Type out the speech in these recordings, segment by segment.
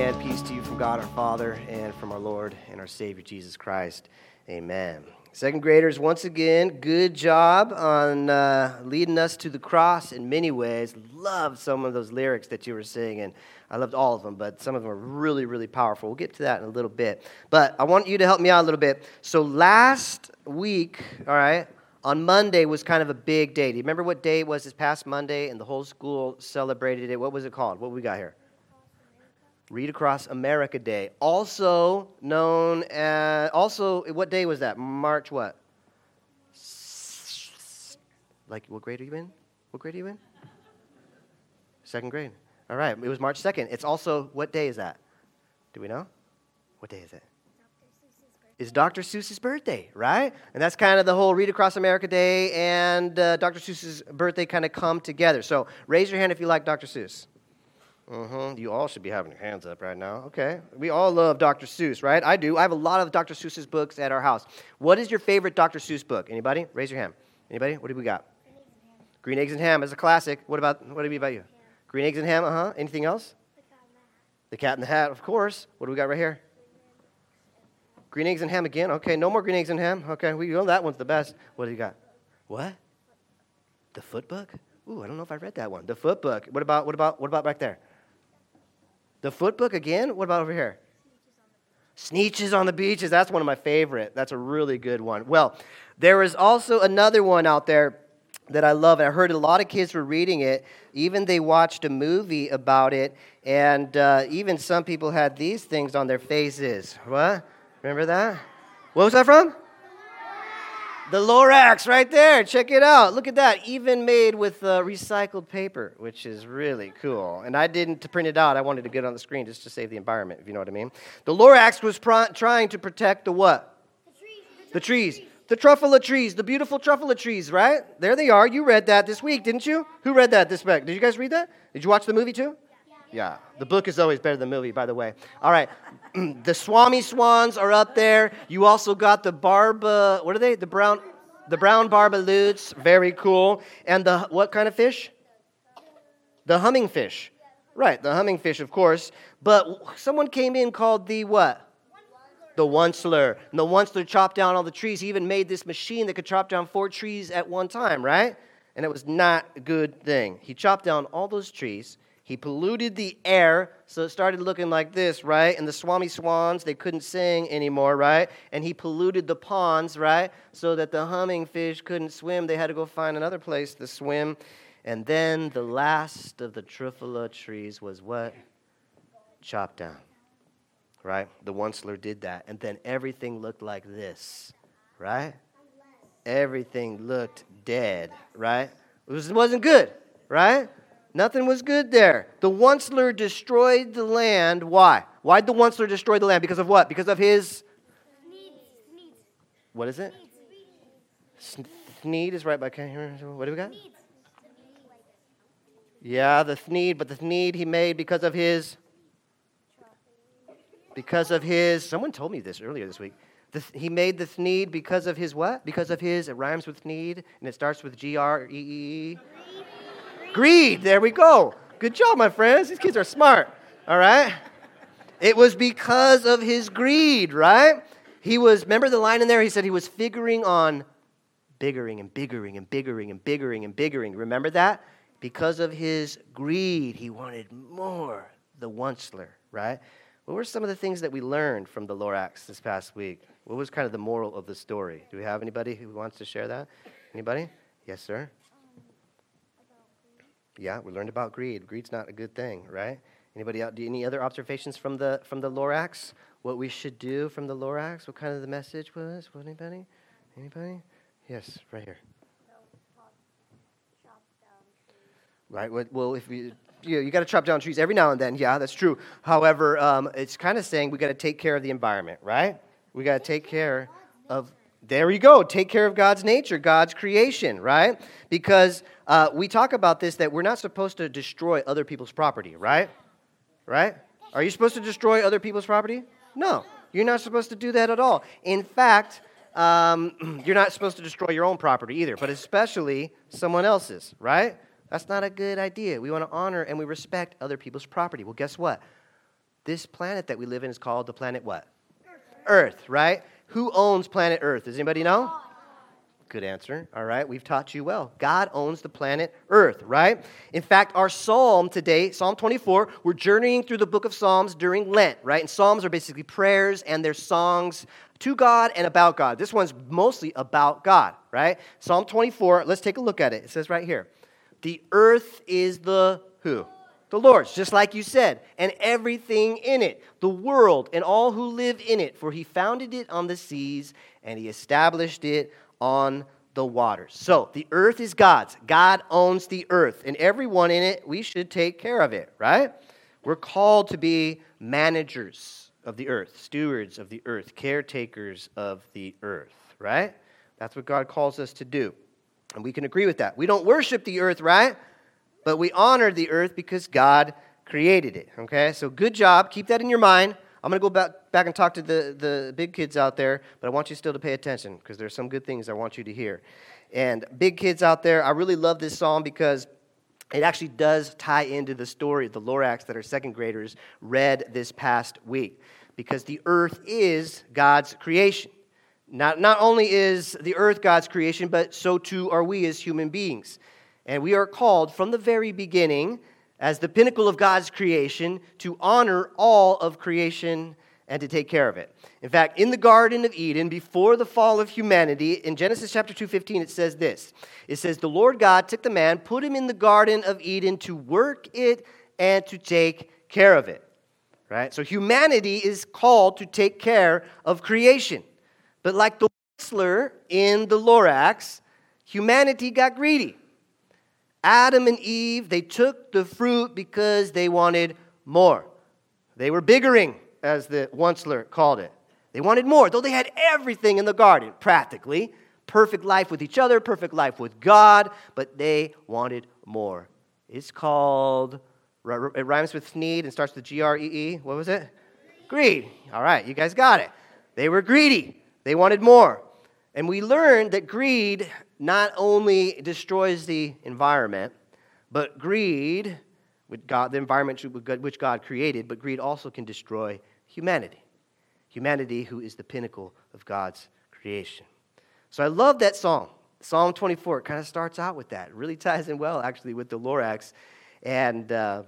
and peace to you from God our Father and from our Lord and our Savior Jesus Christ. Amen. Second graders, once again, good job on uh, leading us to the cross in many ways. Loved some of those lyrics that you were singing. I loved all of them, but some of them are really, really powerful. We'll get to that in a little bit. But I want you to help me out a little bit. So last week, all right, on Monday was kind of a big day. Do you remember what day it was this past Monday? And the whole school celebrated it. What was it called? What we got here? Read Across America Day, also known as, also, what day was that? March what? Like, what grade are you in? What grade are you in? Second grade. All right, it was March 2nd. It's also, what day is that? Do we know? What day is it? Is Dr. Seuss's birthday, right? And that's kind of the whole Read Across America Day and uh, Dr. Seuss's birthday kind of come together. So raise your hand if you like Dr. Seuss. Mm-hmm. You all should be having your hands up right now. Okay. We all love Dr. Seuss, right? I do. I have a lot of Dr. Seuss's books at our house. What is your favorite Dr. Seuss book? Anybody? Raise your hand. Anybody? What do we got? Green Eggs and Ham is a classic. What about what do we about you? Green Eggs and Ham, uh-huh. Anything else? The Cat in the Hat, of course. What do we got right here? Green Eggs and Ham again. Okay, no more Green Eggs and Ham. Okay, we know that one's the best. What do you got? What? The Foot Book? Ooh, I don't know if I read that one. The Foot Book. What about what about what about back there? The foot book again? What about over here? Sneetches on the beaches. That's one of my favorite. That's a really good one. Well, there is also another one out there that I love. And I heard a lot of kids were reading it. Even they watched a movie about it, and uh, even some people had these things on their faces. What? Remember that? What was that from? The Lorax right there. Check it out. Look at that. Even made with uh, recycled paper, which is really cool. And I didn't print it out. I wanted to get it on the screen just to save the environment, if you know what I mean. The Lorax was pr- trying to protect the what? The trees. The trees. The truffula trees, the beautiful truffula trees, right? There they are. You read that this week, didn't you? Who read that this week? Did you guys read that? Did you watch the movie too? Yeah. The book is always better than the movie, by the way. All right. the Swomee-Swans are up there. You also got the barba, what are they? The brown the brown Bar-ba-loots, very cool. And the what kind of fish? The humming fish. Right, the humming fish, of course. But someone came in called the what? The Onceler. And the Onceler chopped down all the trees. He even made this machine that could chop down four trees at one time, right? And it was not a good thing. He chopped down all those trees he polluted the air, so it started looking like this, right? And the Swomee-Swans, they couldn't sing anymore, right? And he polluted the ponds, right? So that the humming fish couldn't swim. They had to go find another place to swim. And then the last of the truffula trees was what? Chopped down, right? The Onceler did that. And then everything looked like this, right? Everything looked dead, right? It wasn't good, right? Nothing was good there. The Onceler destroyed the land. Why? Why did the Onceler destroy the land? Because of what? Because of his. What is it? Thneed is right by. Can you hear? What do we got? Yeah, the Thneed, but the Thneed he made because of his. Because of his. Someone told me this earlier this week. The, he made the Thneed because of his what? Because of his. It rhymes with need, and it starts with G R E E E. Greed. There we go. Good job, my friends. These kids are smart. All right? It was because of his greed, right? He was, remember the line in there? He said he was figuring on biggering and biggering and biggering and biggering and biggering. Remember that? Because of his greed, he wanted more. The Onceler, right? What were some of the things that we learned from the Lorax this past week? What was kind of the moral of the story? Do we have anybody who wants to share that? Anybody? Yes, sir. Yeah, we learned about greed. Greed's not a good thing, right? Anybody out? Any other observations from the from the Lorax? What we should do from the Lorax? What kind of the message was? What anybody? Anybody? Yes, right here. Right. Well, if we you, know, you got to chop down trees every now and then. Yeah, that's true. However, um, it's kind of saying we got to take care of the environment, right? We got to take care of there you go. Take care of God's nature, God's creation, right? Because uh, we talk about this that we're not supposed to destroy other people's property, right? Right? Are you supposed to destroy other people's property? No, you're not supposed to do that at all. In fact, um, you're not supposed to destroy your own property either, but especially someone else's, right? That's not a good idea. We want to honor and we respect other people's property. Well, guess what? This planet that we live in is called the planet what? Earth, Earth right? Who owns planet Earth? Does anybody know? Good answer. All right, we've taught you well. God owns the planet Earth, right? In fact, our psalm today, Psalm 24, we're journeying through the book of Psalms during Lent, right? And Psalms are basically prayers and they're songs to God and about God. This one's mostly about God, right? Psalm 24, let's take a look at it. It says right here The earth is the who? The Lord's, just like you said, and everything in it, the world and all who live in it, for he founded it on the seas and he established it on the waters. So the earth is God's. God owns the earth, and everyone in it, we should take care of it, right? We're called to be managers of the earth, stewards of the earth, caretakers of the earth, right? That's what God calls us to do. And we can agree with that. We don't worship the earth, right? But we honor the earth because God created it, okay? So good job. Keep that in your mind. I'm going to go back, back and talk to the, the big kids out there, but I want you still to pay attention because there's some good things I want you to hear. And big kids out there, I really love this song because it actually does tie into the story of the Lorax that our second graders read this past week. Because the earth is God's creation. Not, not only is the earth God's creation, but so too are we as human beings. And we are called from the very beginning as the pinnacle of God's creation to honor all of creation and to take care of it. In fact, in the Garden of Eden, before the fall of humanity, in Genesis chapter 2:15, it says this. It says, The Lord God took the man, put him in the Garden of Eden to work it and to take care of it. Right? So humanity is called to take care of creation. But like the whistler in the Lorax, humanity got greedy. Adam and Eve, they took the fruit because they wanted more. They were biggering, as the Onceler called it. They wanted more, though they had everything in the garden, practically. Perfect life with each other, perfect life with God, but they wanted more. It's called, it rhymes with need and starts with G R E E. What was it? Greed. All right, you guys got it. They were greedy, they wanted more. And we learned that greed not only destroys the environment, but greed, with God, the environment which God created, but greed also can destroy humanity. Humanity, who is the pinnacle of God's creation. So I love that song. Psalm 24 It kind of starts out with that. It really ties in well, actually, with the Lorax. And uh,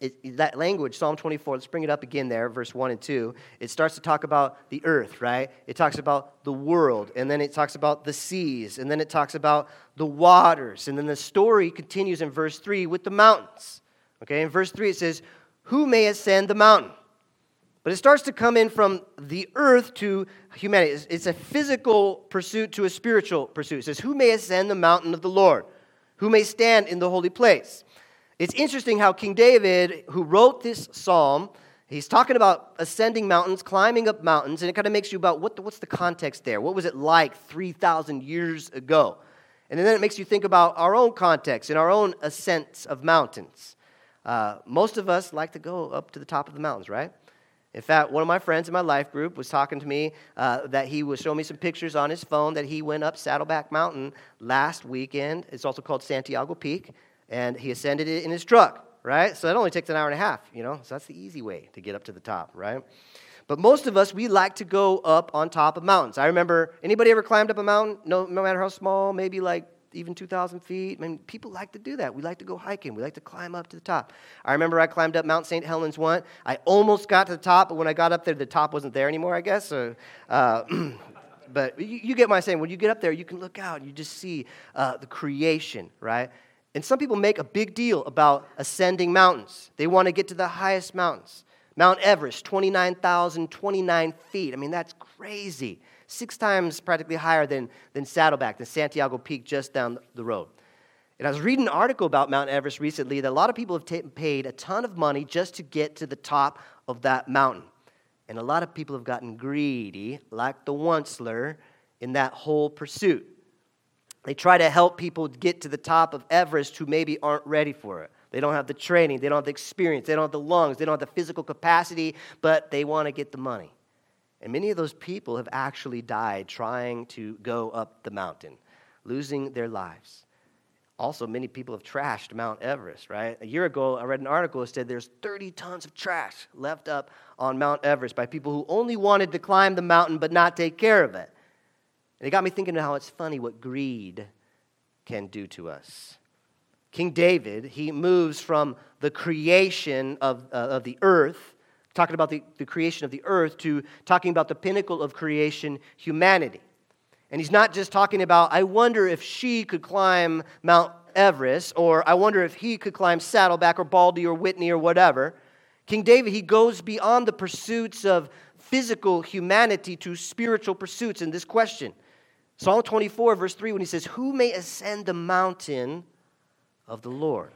it, that language, Psalm 24, let's bring it up again there, verse 1 and 2. It starts to talk about the earth, right? It talks about the world, and then it talks about the seas, and then it talks about the waters. And then the story continues in verse 3 with the mountains. Okay, in verse 3 it says, Who may ascend the mountain? But it starts to come in from the earth to humanity. It's a physical pursuit to a spiritual pursuit. It says, Who may ascend the mountain of the Lord? Who may stand in the holy place? It's interesting how King David, who wrote this psalm, he's talking about ascending mountains, climbing up mountains, and it kind of makes you about what the, what's the context there? What was it like 3,000 years ago? And then it makes you think about our own context and our own ascents of mountains. Uh, most of us like to go up to the top of the mountains, right? In fact, one of my friends in my life group was talking to me uh, that he was showing me some pictures on his phone that he went up Saddleback Mountain last weekend. It's also called Santiago Peak and he ascended it in his truck, right? So it only takes an hour and a half, you know? So that's the easy way to get up to the top, right? But most of us, we like to go up on top of mountains. I remember, anybody ever climbed up a mountain, no, no matter how small, maybe like even 2,000 feet? I mean, people like to do that. We like to go hiking. We like to climb up to the top. I remember I climbed up Mount St. Helens once. I almost got to the top, but when I got up there, the top wasn't there anymore, I guess. So, uh, but you, you, get my saying. When you get up there, you can look out and you just see uh, the creation, right? And some people make a big deal about ascending mountains. They want to get to the highest mountains. Mount Everest, 29,029 feet. I mean, that's crazy. Six times practically higher than, than Saddleback, than Santiago Peak just down the road. And I was reading an article about Mount Everest recently that a lot of people have t- paid a ton of money just to get to the top of that mountain. And a lot of people have gotten greedy, like the Onceler, in that whole pursuit. They try to help people get to the top of Everest who maybe aren't ready for it. They don't have the training, they don't have the experience, they don't have the lungs, they don't have the physical capacity, but they want to get the money. And many of those people have actually died trying to go up the mountain, losing their lives. Also, many people have trashed Mount Everest, right? A year ago, I read an article that said there's 30 tons of trash left up on Mount Everest by people who only wanted to climb the mountain but not take care of it. And it got me thinking how it's funny what greed can do to us. King David, he moves from the creation of, uh, of the earth, talking about the, the creation of the earth, to talking about the pinnacle of creation, humanity. And he's not just talking about, I wonder if she could climb Mount Everest, or I wonder if he could climb Saddleback or Baldy or Whitney or whatever. King David, he goes beyond the pursuits of physical humanity to spiritual pursuits in this question. Psalm 24, verse 3, when he says, Who may ascend the mountain of the Lord?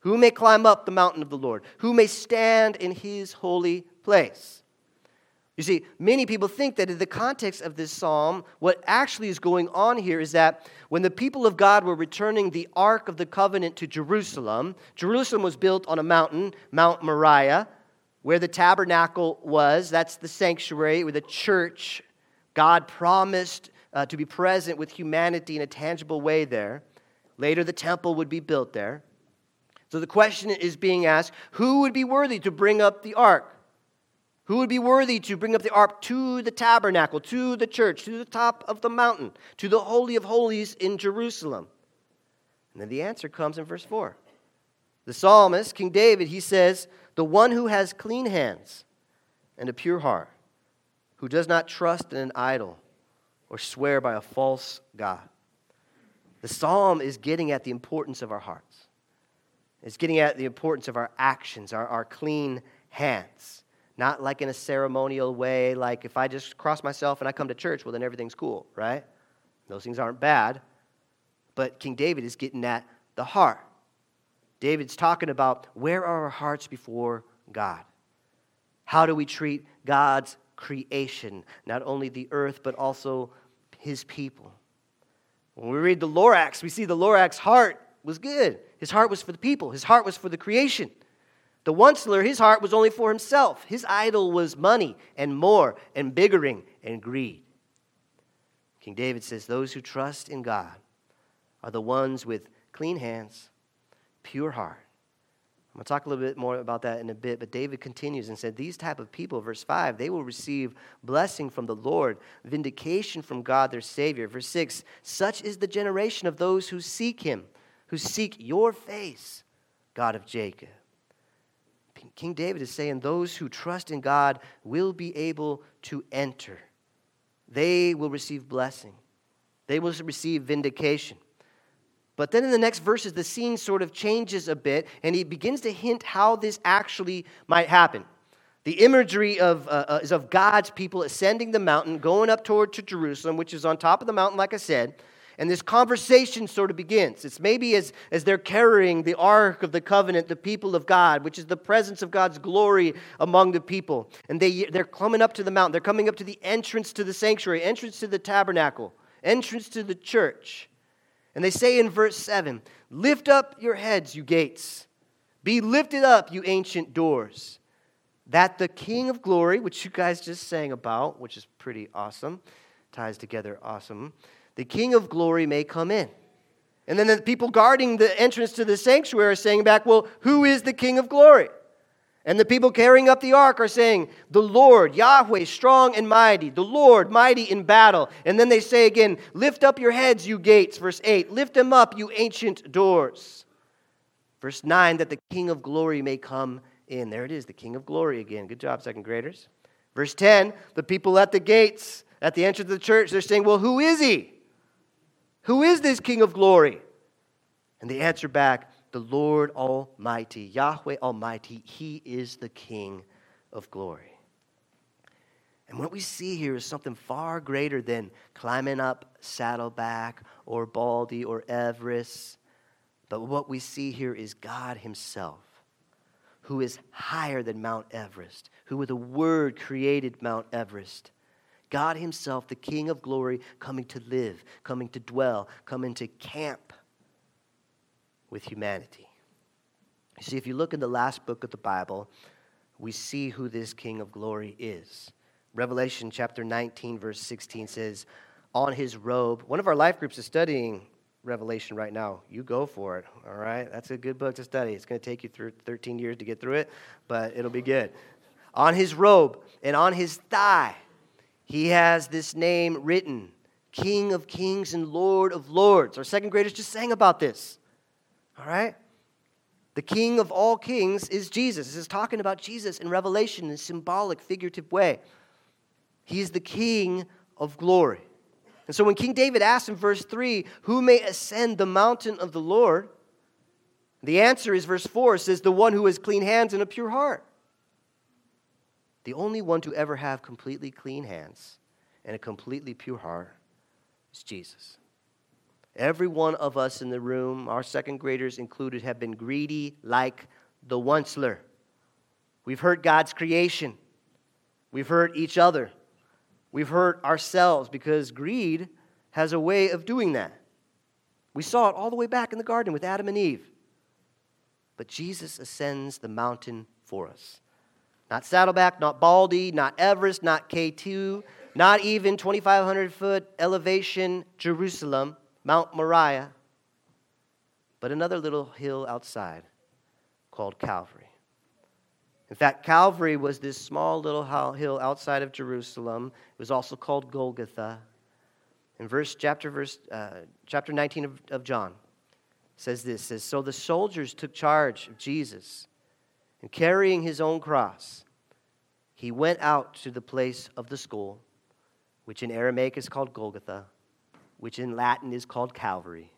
Who may climb up the mountain of the Lord? Who may stand in his holy place? You see, many people think that in the context of this psalm, what actually is going on here is that when the people of God were returning the Ark of the Covenant to Jerusalem, Jerusalem was built on a mountain, Mount Moriah, where the tabernacle was. That's the sanctuary where the church, God promised uh, to be present with humanity in a tangible way there. Later, the temple would be built there. So the question is being asked who would be worthy to bring up the ark? Who would be worthy to bring up the ark to the tabernacle, to the church, to the top of the mountain, to the Holy of Holies in Jerusalem? And then the answer comes in verse 4. The psalmist, King David, he says, The one who has clean hands and a pure heart, who does not trust in an idol or swear by a false God. The psalm is getting at the importance of our hearts, it's getting at the importance of our actions, our, our clean hands not like in a ceremonial way, like if I just cross myself and I come to church, well, then everything's cool, right? Those things aren't bad. But King David is getting at the heart. David's talking about where are our hearts before God? How do we treat God's creation, not only the earth, but also his people? When we read the Lorax, we see the Lorax heart was good. His heart was for the people, his heart was for the creation. The onceler, his heart was only for himself. His idol was money and more and biggering and greed. King David says, Those who trust in God are the ones with clean hands, pure heart. I'm going to talk a little bit more about that in a bit, but David continues and said, These type of people, verse 5, they will receive blessing from the Lord, vindication from God their Savior. Verse 6, such is the generation of those who seek him, who seek your face, God of Jacob. King David is saying those who trust in God will be able to enter. They will receive blessing, they will receive vindication. But then in the next verses, the scene sort of changes a bit, and he begins to hint how this actually might happen. The imagery of, uh, uh is of God's people ascending the mountain, going up toward to Jerusalem, which is on top of the mountain, like I said. And this conversation sort of begins. It's maybe as, as they're carrying the Ark of the Covenant, the people of God, which is the presence of God's glory among the people. And they, they're coming up to the mountain. They're coming up to the entrance to the sanctuary, entrance to the tabernacle, entrance to the church. And they say in verse 7 Lift up your heads, you gates. Be lifted up, you ancient doors, that the King of glory, which you guys just sang about, which is pretty awesome, ties together awesome the King of glory may come in. And then the people guarding the entrance to the sanctuary are saying back, Well, who is the King of glory? And the people carrying up the ark are saying, The Lord, Yahweh, strong and mighty, the Lord, mighty in battle. And then they say again, Lift up your heads, you gates, verse 8. Lift them up, you ancient doors. Verse 9, that the King of glory may come in. There it is, the King of glory again. Good job, second graders. Verse 10, the people at the gates, at the entrance of the church, they're saying, Well, who is he? Who is this King of glory? And they answer back, The Lord Almighty, Yahweh Almighty, He is the King of glory. And what we see here is something far greater than climbing up Saddleback or Baldy or Everest. But what we see here is God Himself, who is higher than Mount Everest, who with a word created Mount Everest. God Himself, the King of glory, coming to live, coming to dwell, coming to camp with humanity. You see, if you look in the last book of the Bible, we see who this King of glory is. Revelation chapter 19, verse 16 says, On his robe, one of our life groups is studying Revelation right now, you go for it. All right? That's a good book to study. It's going to take you through 13 years to get through it, but it'll be good. On his robe and on his thigh, he has this name written King of Kings and Lord of Lords. Our second graders just sang about this. All right? The King of all kings is Jesus. This is talking about Jesus in Revelation in a symbolic, figurative way. He is the King of glory. And so when King David asks in verse 3, Who may ascend the mountain of the Lord? The answer is verse 4 says, The one who has clean hands and a pure heart. The only one to ever have completely clean hands and a completely pure heart is Jesus. Every one of us in the room, our second graders included, have been greedy like the onceler. We've hurt God's creation. We've hurt each other. We've hurt ourselves because greed has a way of doing that. We saw it all the way back in the garden with Adam and Eve. But Jesus ascends the mountain for us. Not Saddleback, not Baldy, not Everest, not K2, not even 2,500 foot elevation Jerusalem. Mount Moriah, but another little hill outside called Calvary. In fact, Calvary was this small little hill outside of Jerusalem. It was also called Golgotha. In verse chapter verse uh, chapter 19 of, of John says this says so the soldiers took charge of Jesus and carrying his own cross he went out to the place of the skull which in Aramaic is called Golgotha which in Latin is called Calvary.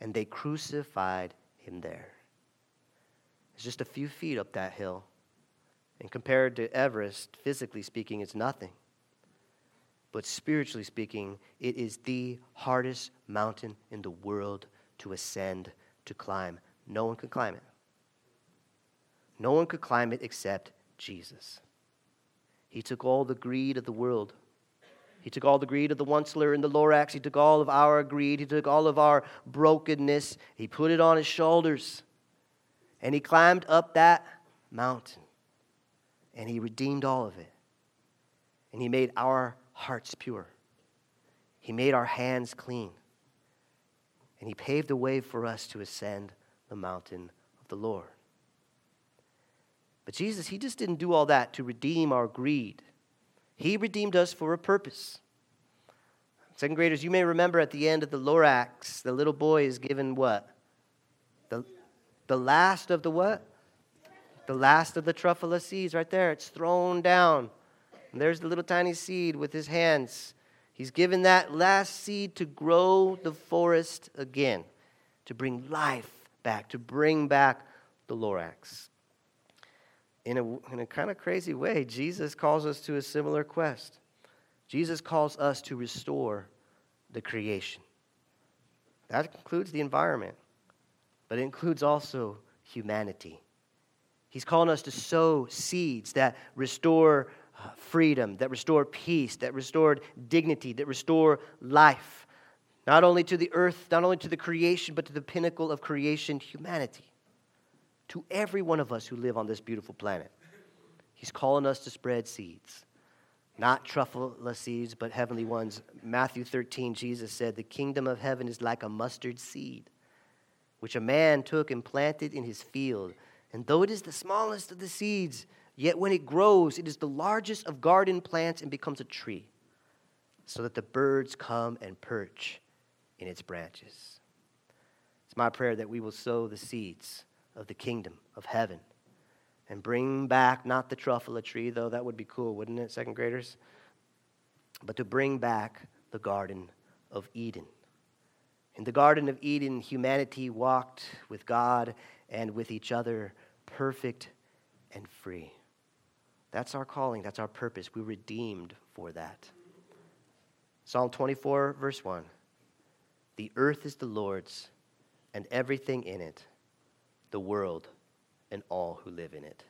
And they crucified him there. It's just a few feet up that hill. And compared to Everest, physically speaking, it's nothing. But spiritually speaking, it is the hardest mountain in the world to ascend, to climb. No one could climb it. No one could climb it except Jesus. He took all the greed of the world he took all the greed of the onceler and the Lorax. He took all of our greed. He took all of our brokenness. He put it on his shoulders. And he climbed up that mountain. And he redeemed all of it. And he made our hearts pure. He made our hands clean. And he paved the way for us to ascend the mountain of the Lord. But Jesus, he just didn't do all that to redeem our greed. He redeemed us for a purpose. Second graders, you may remember at the end of the Lorax, the little boy is given what? The, the last of the what? The last of the truffula seeds right there. It's thrown down. And there's the little tiny seed with his hands. He's given that last seed to grow the forest again, to bring life back, to bring back the Lorax in a, in a kind of crazy way, Jesus calls us to a similar quest. Jesus calls us to restore the creation. That includes the environment, but it includes also humanity. He's calling us to sow seeds that restore uh, freedom, that restore peace, that restore dignity, that restore life, not only to the earth, not only to the creation, but to the pinnacle of creation, humanity to every one of us who live on this beautiful planet. He's calling us to spread seeds. Not truffle seeds, but heavenly ones. Matthew 13, Jesus said, The kingdom of heaven is like a mustard seed, which a man took and planted in his field. And though it is the smallest of the seeds, yet when it grows, it is the largest of garden plants and becomes a tree, so that the birds come and perch in its branches. It's my prayer that we will sow the seeds of the kingdom of heaven and bring back not the truffula tree, though that would be cool, wouldn't it, second graders? But to bring back the Garden of Eden. In the Garden of Eden, humanity walked with God and with each other perfect and free. That's our calling, that's our purpose. We're redeemed for that. Psalm 24, verse 1 The earth is the Lord's and everything in it the world and all who live in it.